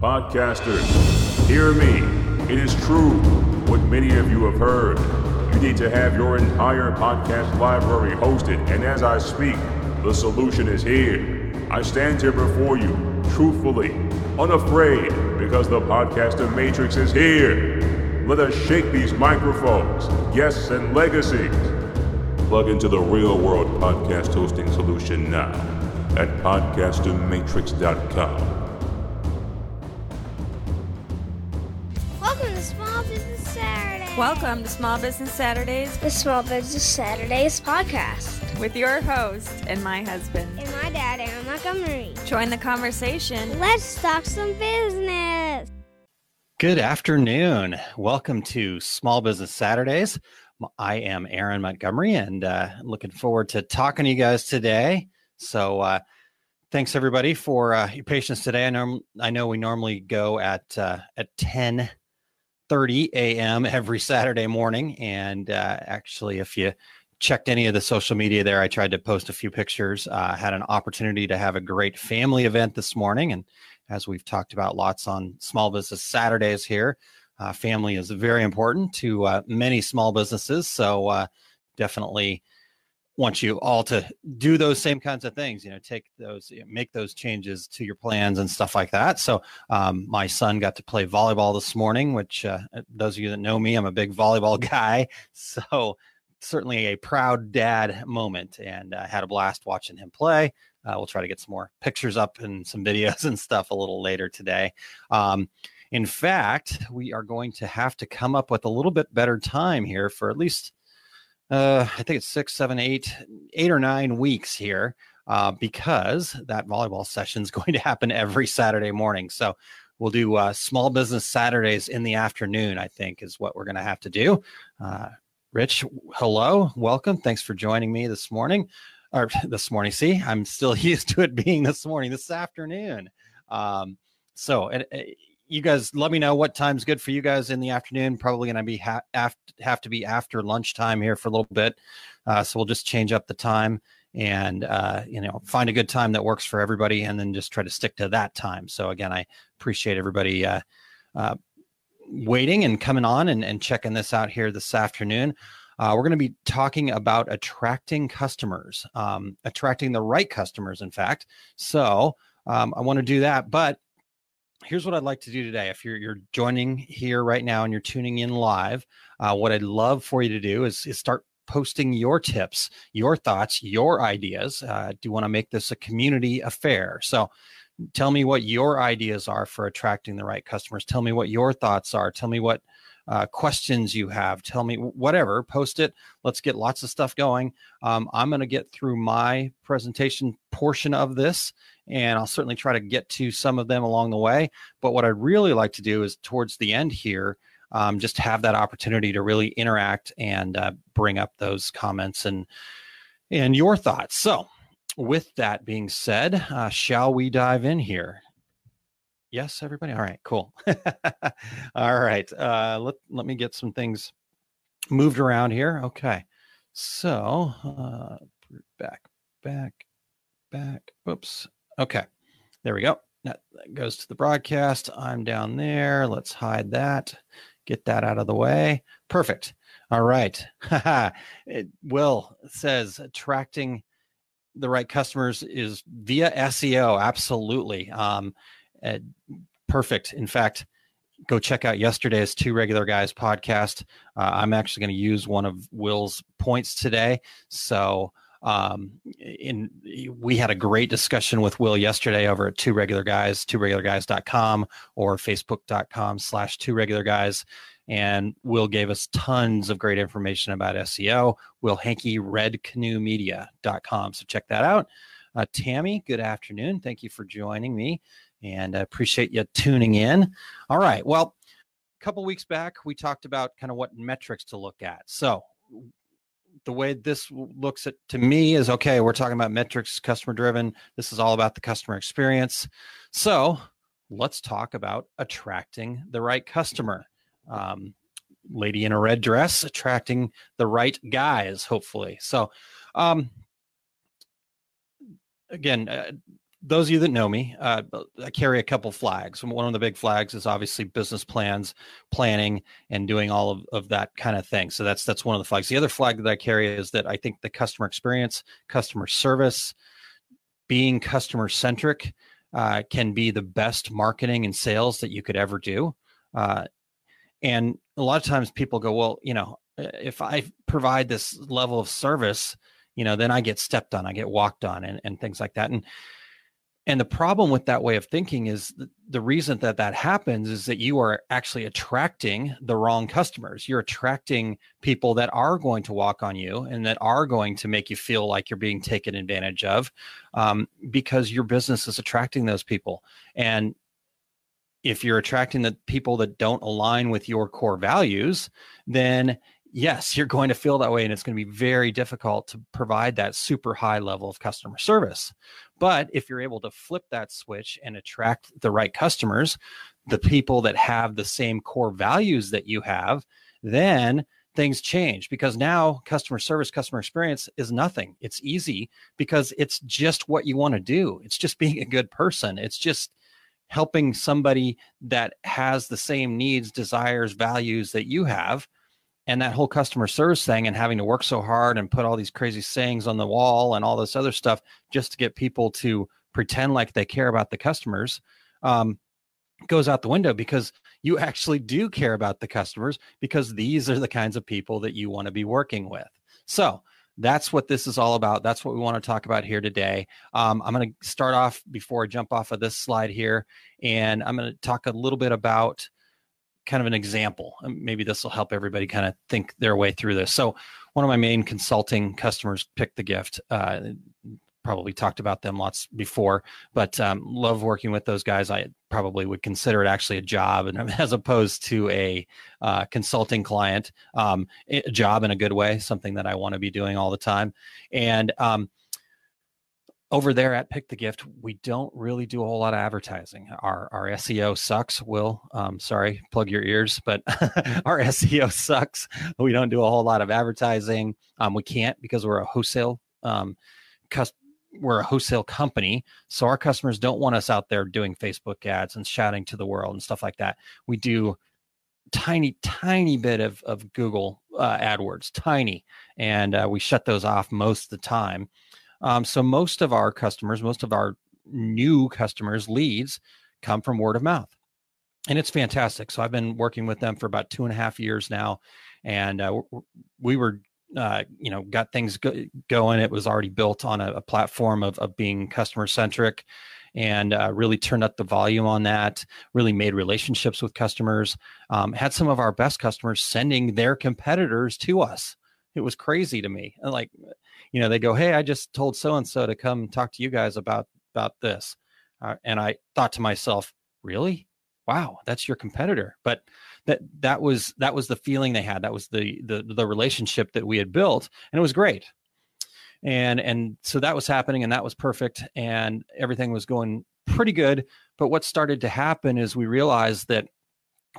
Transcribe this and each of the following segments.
Podcasters, hear me. It is true what many of you have heard. You need to have your entire podcast library hosted, and as I speak, the solution is here. I stand here before you, truthfully, unafraid, because the podcaster matrix is here. Let us shake these microphones, guests, and legacies. Plug into the real world podcast hosting solution now at podcastermatrix.com. Welcome to Small Business Saturdays the Small Business Saturdays podcast. with your host and my husband. And my dad, Aaron Montgomery. Join the conversation. Let's talk some business. Good afternoon. Welcome to Small Business Saturdays. I am Aaron Montgomery and uh, looking forward to talking to you guys today. So, uh, thanks everybody for uh, your patience today. I know I know we normally go at uh, at ten thirty a.m. every Saturday morning, and uh, actually, if you checked any of the social media there, I tried to post a few pictures. Uh, had an opportunity to have a great family event this morning, and as we've talked about lots on Small Business Saturdays here. Uh, family is very important to uh, many small businesses. So uh, definitely want you all to do those same kinds of things. You know, take those, you know, make those changes to your plans and stuff like that. So um, my son got to play volleyball this morning, which uh, those of you that know me, I'm a big volleyball guy. So certainly a proud dad moment, and uh, had a blast watching him play. Uh, we'll try to get some more pictures up and some videos and stuff a little later today. Um, in fact, we are going to have to come up with a little bit better time here for at least, uh, I think it's six, seven, eight, eight or nine weeks here, uh, because that volleyball session is going to happen every Saturday morning. So we'll do uh, small business Saturdays in the afternoon. I think is what we're going to have to do. Uh, Rich, hello, welcome. Thanks for joining me this morning. Or this morning. See, I'm still used to it being this morning, this afternoon. Um, so, uh, you guys let me know what time's good for you guys in the afternoon. Probably going to be ha- have to be after lunchtime here for a little bit. Uh, so we'll just change up the time and uh, you know find a good time that works for everybody, and then just try to stick to that time. So again, I appreciate everybody uh, uh, waiting and coming on and, and checking this out here this afternoon. Uh, we're going to be talking about attracting customers, um, attracting the right customers, in fact. So um, I want to do that, but here's what I'd like to do today. If you're you're joining here right now and you're tuning in live, uh, what I'd love for you to do is, is start posting your tips, your thoughts, your ideas. Uh, do you want to make this a community affair? So tell me what your ideas are for attracting the right customers. Tell me what your thoughts are. Tell me what uh, questions you have. Tell me whatever. Post it. Let's get lots of stuff going. Um, I'm going to get through my presentation portion of this, and I'll certainly try to get to some of them along the way. But what I'd really like to do is towards the end here, um, just have that opportunity to really interact and uh, bring up those comments and and your thoughts. So, with that being said, uh, shall we dive in here? Yes, everybody. All right, cool. All right, uh, let let me get some things moved around here. Okay, so uh, back, back, back. Oops. Okay, there we go. That, that goes to the broadcast. I'm down there. Let's hide that. Get that out of the way. Perfect. All right. it, Will says attracting the right customers is via SEO. Absolutely. Um, uh, perfect. In fact, go check out yesterday's Two Regular Guys podcast. Uh, I'm actually going to use one of Will's points today. So, um, in we had a great discussion with Will yesterday over at Two Regular Guys, tworegularguys.com or facebook.com slash Two Regular Guys. And Will gave us tons of great information about SEO. Will Hankey, redcanoemedia.com. So check that out. Uh, Tammy, good afternoon. Thank you for joining me and I appreciate you tuning in. All right. Well, a couple weeks back, we talked about kind of what metrics to look at. So, the way this looks at to me is okay, we're talking about metrics, customer driven. This is all about the customer experience. So, let's talk about attracting the right customer. Um, lady in a red dress attracting the right guys, hopefully. So, um, again, uh, those of you that know me, uh, I carry a couple flags. One of the big flags is obviously business plans, planning, and doing all of, of that kind of thing. So that's that's one of the flags. The other flag that I carry is that I think the customer experience, customer service, being customer centric, uh, can be the best marketing and sales that you could ever do. Uh, and a lot of times people go, well, you know, if I provide this level of service, you know, then I get stepped on, I get walked on, and, and things like that. And and the problem with that way of thinking is the, reason that that happens is that you are actually attracting the wrong customers. You're attracting people that are going to walk on you and that are going to make you feel like you're being taken advantage of um, because your business is attracting those people. And if you're attracting the people that don't align with your core values, then yes, you're going to feel that way and it's going to be very difficult to provide that super high level of customer service. But if you're able to flip that switch and attract the right customers, the people that have the same core values that you have, then things change because now customer service, customer experience is nothing. It's easy because it's just what you want to do. It's just being a good person. It's just helping somebody that has the same needs, desires, values that you have and that whole customer service thing and having to work so hard and put all these crazy sayings on the wall and all this other stuff just to get people to pretend like they care about the customers um, goes out the window because you actually do care about the customers because these are the kinds of people that you want to be working with. So that's what this is all about. That's what we want to talk about here today. Um, i'm going to start off before i jump off of this slide here and i'm going to talk a little bit about kind of an example. Maybe this will help everybody kind of think their way through this. So, one of my main consulting customers picked the gift. Uh, probably talked about them lots before, but um, love working with those guys. I probably would consider it actually a job, and as opposed to a uh, consulting client, um, a job in a good way, something that I want to be doing all the time. And um, over there at Pick the Gift, we don't really do a whole lot of advertising. Our our SEO sucks. Will, um, sorry, plug your ears, but our SEO sucks. We don't do a whole lot of advertising. Um, we can't because we're a wholesale um, cus- we're a wholesale company, so our customers don't want us out there doing Facebook ads and shouting to the world and stuff like that. We do tiny, tiny bit of of Google uh, AdWords, tiny, and uh, we shut those off most of the time. Um, so most of our customers, most of our new customers, leads come from word of mouth. And it's fantastic. So I've been working with them for about two and a half years now. And uh, we were, uh, you know, got things go- going. It was already built on a, a platform of, of being customer centric and uh, really turned up the volume on that, really made relationships with customers, um, had some of our best customers sending their competitors to us. It was crazy to me. Like, you know they go hey i just told so and so to come talk to you guys about about this uh, and i thought to myself really? Wow that's your competitor. But that that was that was the feeling they had that was the the the relationship that we had built and it was great. And and so that was happening and that was perfect and everything was going pretty good. But what started to happen is we realized that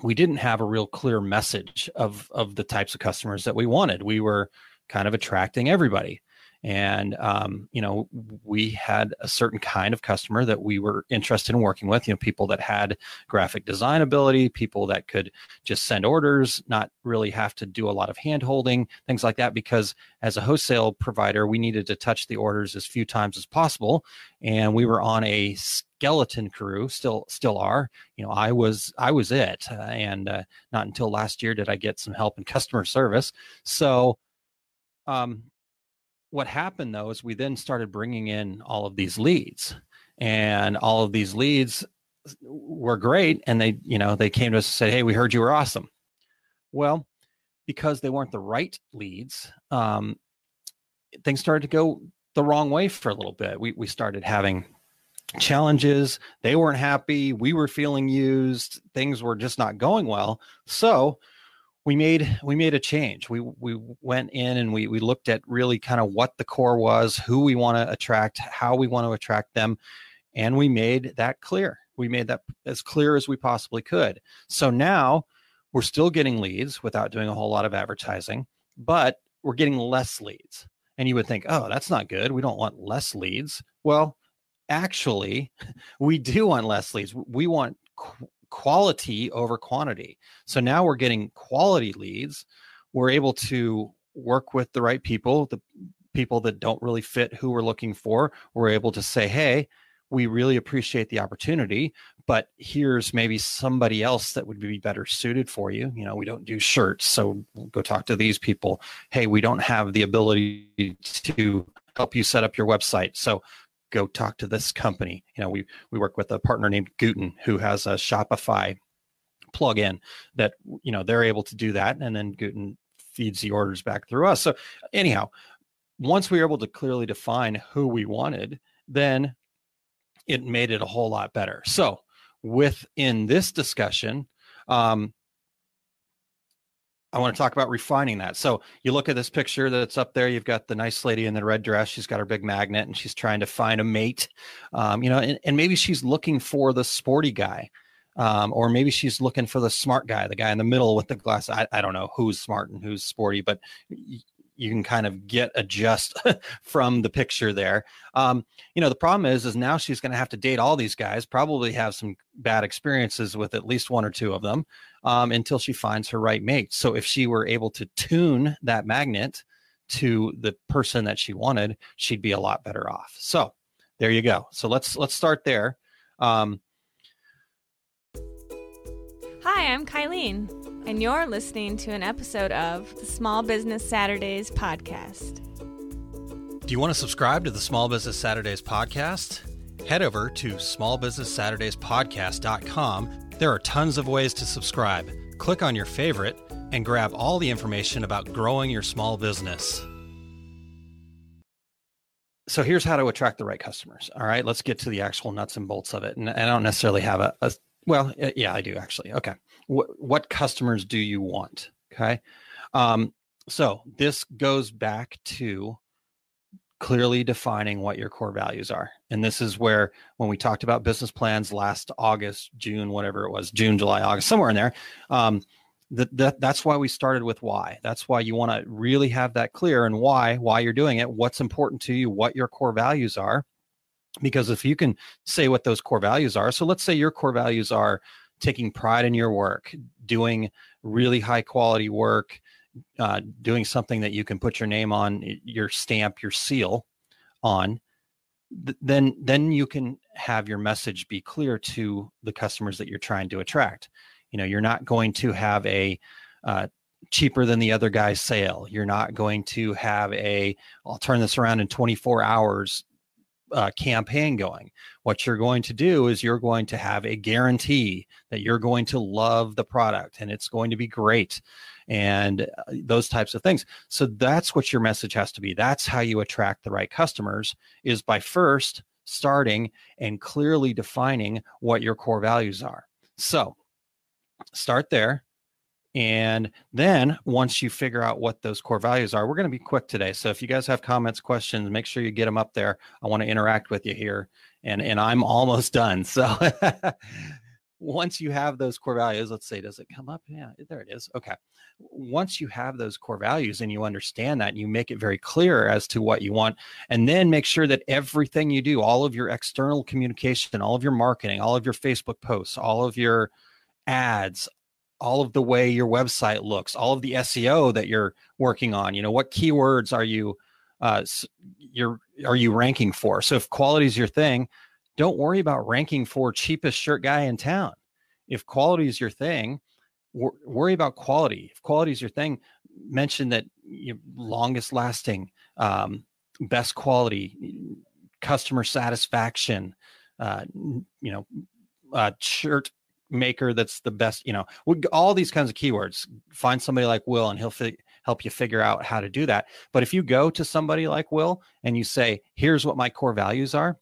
we didn't have a real clear message of of the types of customers that we wanted. We were kind of attracting everybody and um, you know we had a certain kind of customer that we were interested in working with you know people that had graphic design ability people that could just send orders not really have to do a lot of hand holding things like that because as a wholesale provider we needed to touch the orders as few times as possible and we were on a skeleton crew still still are. You know i was i was it uh, and uh, not until last year did i get some help in customer service. So um, what happened though is we then started bringing in all of these leads and all of these leads were great and they you know they came to us and said hey we heard you were awesome. Well because they weren't the right leads um, things started to go the wrong way for a little bit. We, we started having challenges. They weren't happy. We were feeling used. Things were just not going well. So we made we made a change. We we went in and we we looked at really kind of what the core was, who we want to attract, how we want to attract them, and we made that clear. We made that as clear as we possibly could. So now we're still getting leads without doing a whole lot of advertising, but we're getting less leads. And you would think, "Oh, that's not good. We don't want less leads." Well, actually, we do want less leads. We want quality over quantity. So now we're getting quality leads. We're able to work with the right people, the people that don't really fit who we're looking for. We're able to say, hey, we really appreciate the opportunity, but here's maybe somebody else that would be better suited for you. You know, we don't do shirts, so we'll go talk to these people. Hey, we don't have the ability to help you set up your website. So go talk to this company. You know, we we work with a partner named Gooten who has a Shopify plugin that you know they're able to do that, and then Gooten feeds the orders back through us. So anyhow, once we were able to clearly define who we wanted, then it made it a whole lot better. So within this discussion, um, I want to talk about refining that. So you look at this picture that's up there. You've got the nice lady in the red dress. She's got her big magnet and she's trying to find a mate. Um, you know, and, and, maybe she's looking for the sporty guy, um, or maybe she's looking for the smart guy, the guy in the middle with the glass. I, I don't know who's smart and who's sporty, but you can kind of get adjust from the picture there. Um, you know, the problem is, is now she's going to have to date all these guys, probably have some bad experiences with at least one or two of them um, until she finds her right mate. So if she were able to tune that magnet to the person that she wanted, she'd be a lot better off. So there you go. So let's let's start there. Um, Hi, I'm Kylene, and you're listening to an episode of the Small Business Saturdays podcast. Do you want to subscribe to the Small Business Saturdays podcast? Head over to smallbusinesssaturdayspodcast.com. There are tons of ways to subscribe. Click on your favorite and grab all the information about growing your small business. So here's how to attract the right customers. All right, let's get to the actual nuts and bolts of it. And I don't necessarily have a, a well, yeah, I do actually. Okay. What, customers do you want? Okay. Um, so this goes back to clearly defining what your core values are. And this is where, when we talked about business plans last August, June, whatever it was, June, July, August, somewhere in there, um, that, that that's why we started with why. That's why you want to really have that clear and why, why you're doing it, what's important to you, what your core values are because if you can say what those core values are so let's say your core values are taking pride in your work doing really high quality work uh, doing something that you can put your name on your stamp your seal on th- then then you can have your message be clear to the customers that you're trying to attract. You know you're not going to have a uh, cheaper than the other guy's sale. You're not going to have a i'll turn this around in 24 hours uh, campaign going. What you're going to do is you're going to have a guarantee that you're going to love the product and it's going to be great and uh, those types of things. So that's what your message has to be. That's how you attract the right customers is by first starting and clearly defining what your core values are. So start there and then once you figure out what those core values are, we're going to be quick today. So if you guys have comments, questions, make sure you get them up there. I want to interact with you here. And and I'm almost done. So once you have those core values, let's say, does it come up? Yeah, there it is. Okay. Once you have those core values and you understand that, and you make it very clear as to what you want, and then make sure that everything you do, all of your external communication, all of your marketing, all of your Facebook posts, all of your ads, all of the way your website looks, all of the SEO that you're working on. You know, what keywords are you uh, you're are you ranking for? So if quality is your thing, don't worry about ranking for cheapest shirt guy in town. If quality is your thing, wor- worry about quality. If quality is your thing, mention that you longest lasting, um, best quality, customer satisfaction. Uh, you know, uh, shirt maker that's the best you know all these kinds of keywords find somebody like will and he'll fi- help you figure out how to do that but if you go to somebody like will and you say here's what my core values are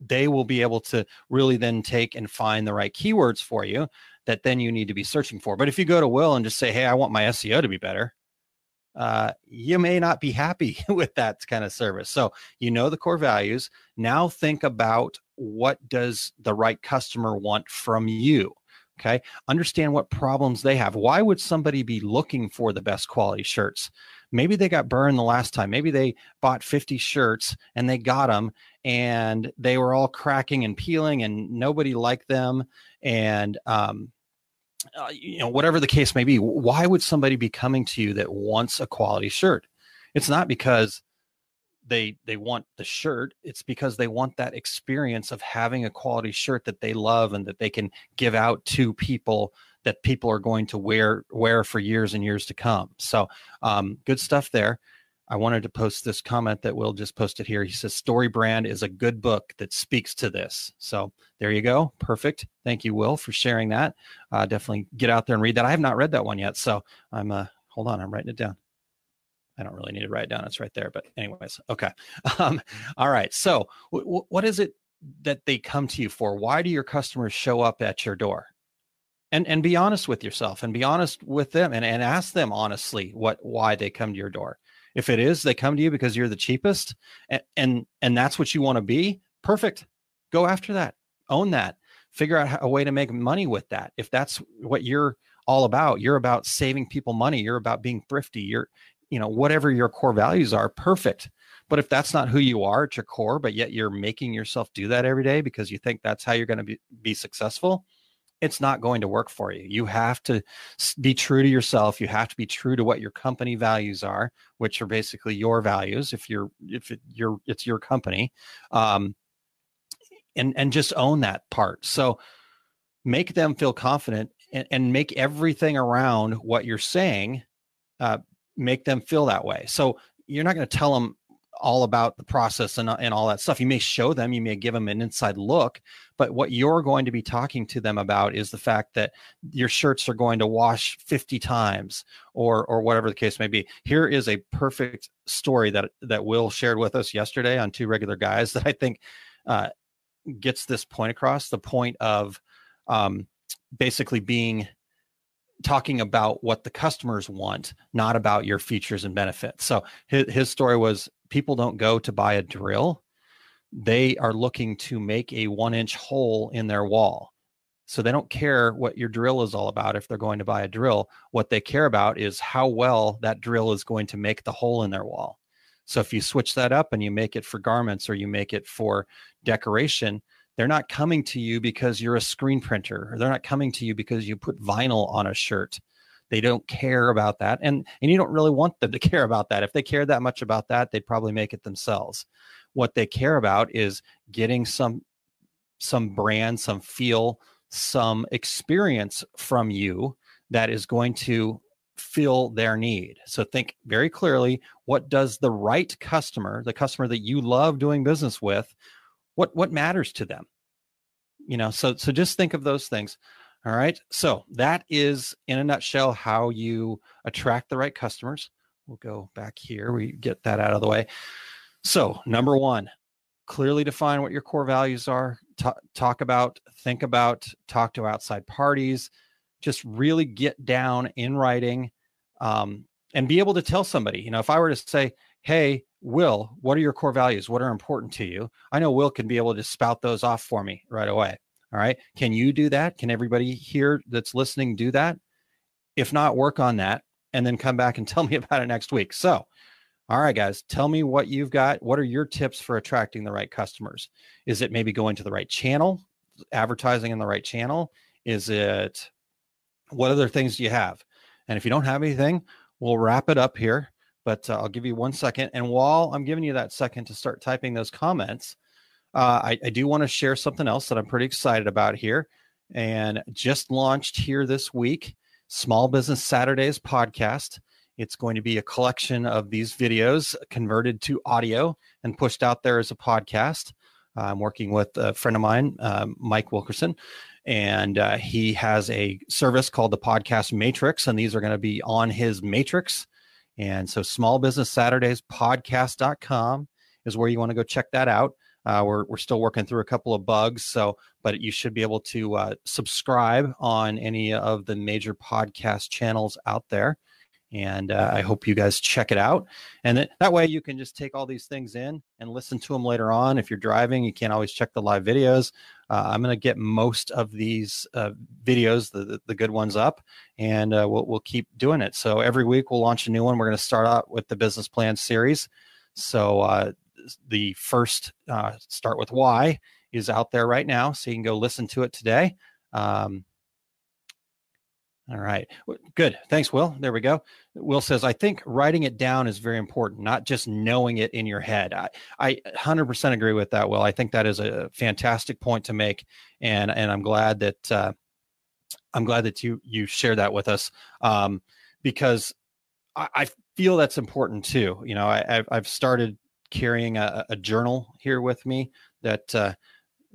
they will be able to really then take and find the right keywords for you that then you need to be searching for but if you go to will and just say hey i want my seo to be better uh, you may not be happy with that kind of service. So you know the core values. Now think about what does the right customer want from you. Okay. Understand what problems they have. Why would somebody be looking for the best quality shirts? maybe they got burned the last time maybe they bought 50 shirts and they got them and they were all cracking and peeling and nobody liked them and um, uh, you know whatever the case may be why would somebody be coming to you that wants a quality shirt it's not because they they want the shirt it's because they want that experience of having a quality shirt that they love and that they can give out to people that people are going to wear wear for years and years to come. So um, good stuff there. I wanted to post this comment that will just posted here. He says story brand is a good book that speaks to this. So there you go. Perfect. Thank you will for sharing that. Uh, definitely get out there and read that. I have not read that one yet so i'm uh hold on i'm writing it down I don't really need to write it down. It's right there. But anyways, okay. Um, all right. So w- w- what is it that they come to you for? Why do your customers show up at your door? And and be honest with yourself and be honest with them and, and ask them honestly what why they come to your door. If it is they come to you because you're the cheapest and and, and that's what you want to be, perfect. Go after that. Own that. Figure out a way to make money with that. If that's what you're all about, you're about saving people money, you're about being thrifty, you're you know whatever your core values are perfect. But if that's not who you are at your core but yet you're making yourself do that every day because you think that's how you're going to be, be successful it's not going to work for you. You have to be true to yourself. You have to be true to what your company values are which are basically your values if you're if it, you're it's your company um and and just own that part. So make them feel confident and, and make everything around what you're saying uh, make them feel that way. So you're not going to tell them all about the process and, and all that stuff. You may show them, you may give them an inside look, but what you're going to be talking to them about is the fact that your shirts are going to wash 50 times or or whatever the case may be. Here is a perfect story that that Will shared with us yesterday on two regular guys that I think uh, gets this point across. The point of um, basically being talking about what the customers want, not about your features and benefits. So his, his story was people don't go to buy a drill. They are looking to make a one inch hole in their wall. So they don't care what your drill is all about if they're going to buy a drill. What they care about is how well that drill is going to make the hole in their wall. So if you switch that up and you make it for garments or you make it for decoration, they're not coming to you because you're a screen printer, or they're not coming to you because you put vinyl on a shirt. They don't care about that. And and you don't really want them to care about that. If they cared that much about that, they'd probably make it themselves. What they care about is getting some some brand, some feel, some experience from you that is going to fill their need. So think very clearly what does the right customer, the customer that you love doing business with, what what matters to them you know? So so just think of those things. All right? So that is in a nutshell how you attract the right customers. We'll go back here. We get that out of the way. So number one clearly define what your core values are. T- talk about think about talk to outside parties. Just really get down in writing um, and be able to tell somebody. You know if i were to say hey Will, what are your core values? What are important to you? I know Will can be able to spout those off for me right away. All right. Can you do that? Can everybody here that's listening do that? If not, work on that and then come back and tell me about it next week. So, all right, guys, tell me what you've got. What are your tips for attracting the right customers? Is it maybe going to the right channel, advertising in the right channel? Is it what other things do you have? And if you don't have anything, we'll wrap it up here but uh, I'll give you one second. And while I'm giving you that second to start typing those comments, uh, I, I, do want to share something else that I'm pretty excited about here. And just launched here this week, Small Business Saturdays podcast. It's going to be a collection of these videos converted to audio and pushed out there as a podcast. I'm working with a friend of mine, um, Mike Wilkerson, and uh, he has a service called the Podcast Matrix, and these are going to be on his Matrix and so small business Saturdays podcast.com is where you want to go check that out. Uh, we're, we're still working through a couple of bugs. So, but you should be able to uh, subscribe on any of the major podcast channels out there. And uh, I hope you guys check it out. And th- that way you can just take all these things in and listen to them later on. If you're driving, you can't always check the live videos. Uh, I'm going to get most of these uh, videos, the, the, good ones, up, and uh, we'll we'll keep doing it. So every week we'll launch a new one. We're going to start out with the business plan series. So uh, the first uh, start with why is out there right now, so you can go listen to it today. Um, all right. Good. Thanks, Will. There we go. Will says, I think writing it down is very important, not just knowing it in your head. I, I 100% agree with that, Will. I think that is a fantastic point to make. And, and I'm glad that, uh, I'm glad that you, you shared that with us. Um, because I, I feel that's important too. You know, I, I've, started carrying a, a journal here with me that, uh,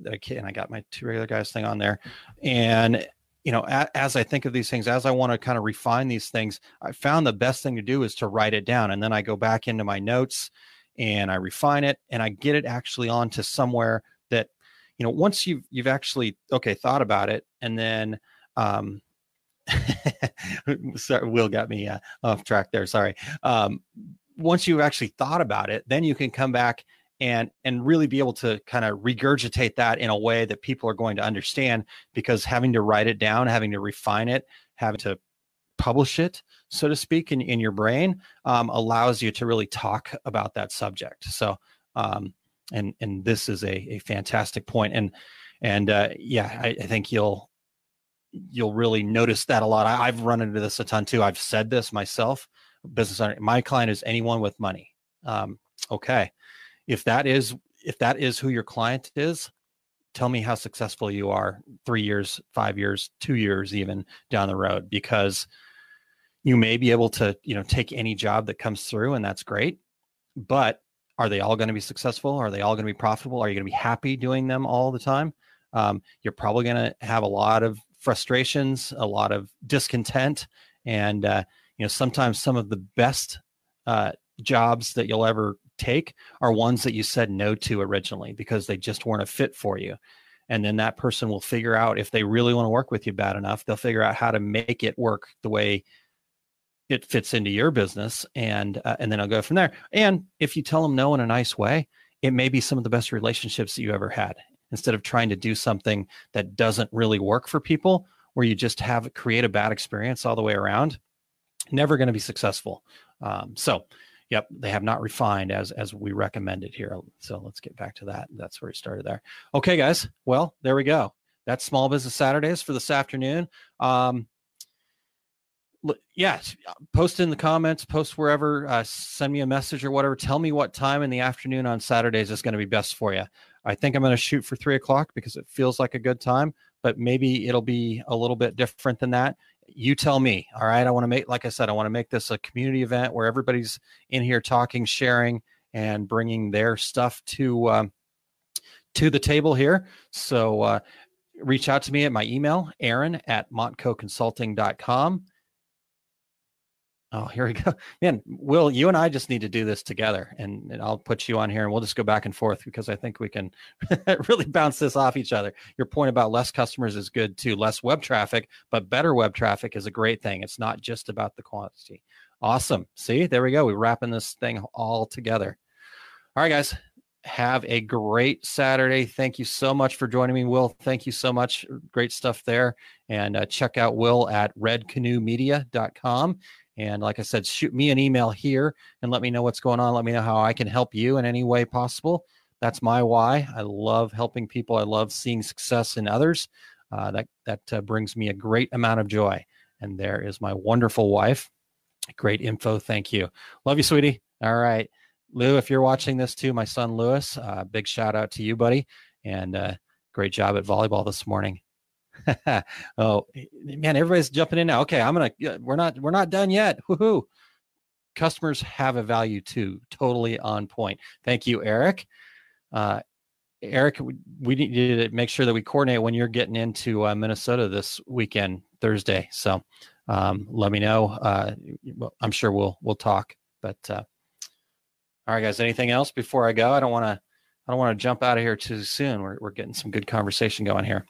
that I can, I got my two regular guys thing on there. And you know, a, as I think of these things, as I want to kind of refine these things, I found the best thing to do is to write it down. And then I go back into my notes and I refine it and I get it actually onto somewhere that, you know, once you've, you've actually, okay, thought about it and then, um, sorry, Will got me uh, off track there. Sorry. Um, once you've actually thought about it, then you can come back and and really be able to kind of regurgitate that in a way that people are going to understand because having to write it down having to refine it having to publish it so to speak in, in your brain um, allows you to really talk about that subject. So um, and and this is a, a fantastic point and and uh, yeah I, I think you'll you'll really notice that a lot. I, i've run into this a ton too. I've said this myself business owner my client is anyone with money. Um, okay if that is if that is who your client is tell me how successful you are three years five years two years even down the road because you may be able to you know take any job that comes through and that's great but are they all going to be successful? Are they all going to be profitable? Are you going to be happy doing them all the time? Um, you're probably going to have a lot of frustrations a lot of discontent and uh, you know sometimes some of the best uh, jobs that you'll ever take are ones that you said no to originally because they just weren't a fit for you. And then that person will figure out if they really want to work with you bad enough, they'll figure out how to make it work the way it fits into your business and uh, and then I'll go from there. And if you tell them no in a nice way, it may be some of the best relationships that you ever had. Instead of trying to do something that doesn't really work for people, where you just have create a bad experience all the way around, never going to be successful. Um, so Yep, they have not refined as as we recommended here. So let's get back to that. That's where we started there. Okay, guys. Well, there we go. That's Small Business Saturdays for this afternoon. Um, yeah, post in the comments, post wherever, uh, send me a message or whatever. Tell me what time in the afternoon on Saturdays is going to be best for you. I think I'm going to shoot for three o'clock because it feels like a good time, but maybe it'll be a little bit different than that you tell me. All right. I want to make, like I said, I want to make this a community event where everybody's in here talking, sharing, and bringing their stuff to um, to the table here. So uh, reach out to me at my email, Aaron at montcoconsulting.com. Oh, here we go. Man, Will, you and I just need to do this together and, and, I'll put you on here and we'll just go back and forth because I think we can really bounce this off each other. Your point about less customers is good too. Less web traffic, but better web traffic is a great thing. It's not just about the quantity. Awesome. See, there we go. We're wrapping this thing all together. All right, guys. Have a great Saturday. Thank you so much for joining me, Will. Thank you so much. Great stuff there. And uh, check out Will at redcanoemedia.com and like I said, shoot me an email here and let me know what's going on. Let me know how I can help you in any way possible. That's my why. I love helping people. I love seeing success in others. Uh, that that uh, brings me a great amount of joy. And there is my wonderful wife. Great info. Thank you. Love you, sweetie. All right, Lou. If you're watching this too, my son Lewis. Uh, big shout out to you, buddy. And uh, great job at volleyball this morning. oh man, everybody's jumping in now. Okay, I'm gonna. We're not. We're not done yet. Woohoo! Customers have a value too. Totally on point. Thank you, Eric. Uh, Eric, we need to make sure that we coordinate when you're getting into uh, Minnesota this weekend, Thursday. So um, let me know. Uh, I'm sure we'll we'll talk. But uh, all right, guys. Anything else before I go? I don't want to. I don't want to jump out of here too soon. We're we're getting some good conversation going here.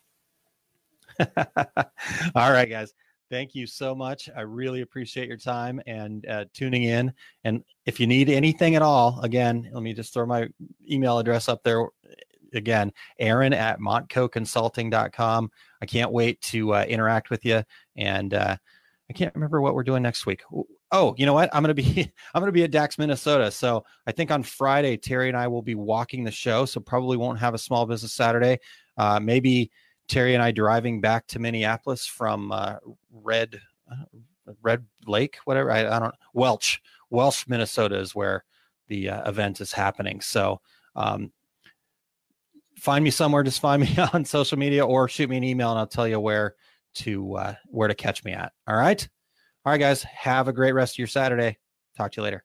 All right, guys. Thank you so much. I really appreciate your time and uh, tuning in. And if you need anything at all, again, let me just throw my email address up there. again, Aaron at montcoconsulting.com. I can't wait to uh, interact with you. And uh, I can't remember what we're doing next week. Oh, you know what? I'm gonna be I'm gonna be at Dax, Minnesota. So I think on Friday, Terry and I will be walking the show. So probably won't have a small business Saturday. Uh, maybe Terry and I driving back to Minneapolis from uh, Red uh, Red Lake, whatever. I, I, don't Welch Welch, Minnesota is where the uh, event is happening. So um, find me somewhere. Just find me on social media or shoot me an email, and I'll tell you where to uh, where to catch me at. All right. All right, guys. Have a great rest of your Saturday. Talk to you later.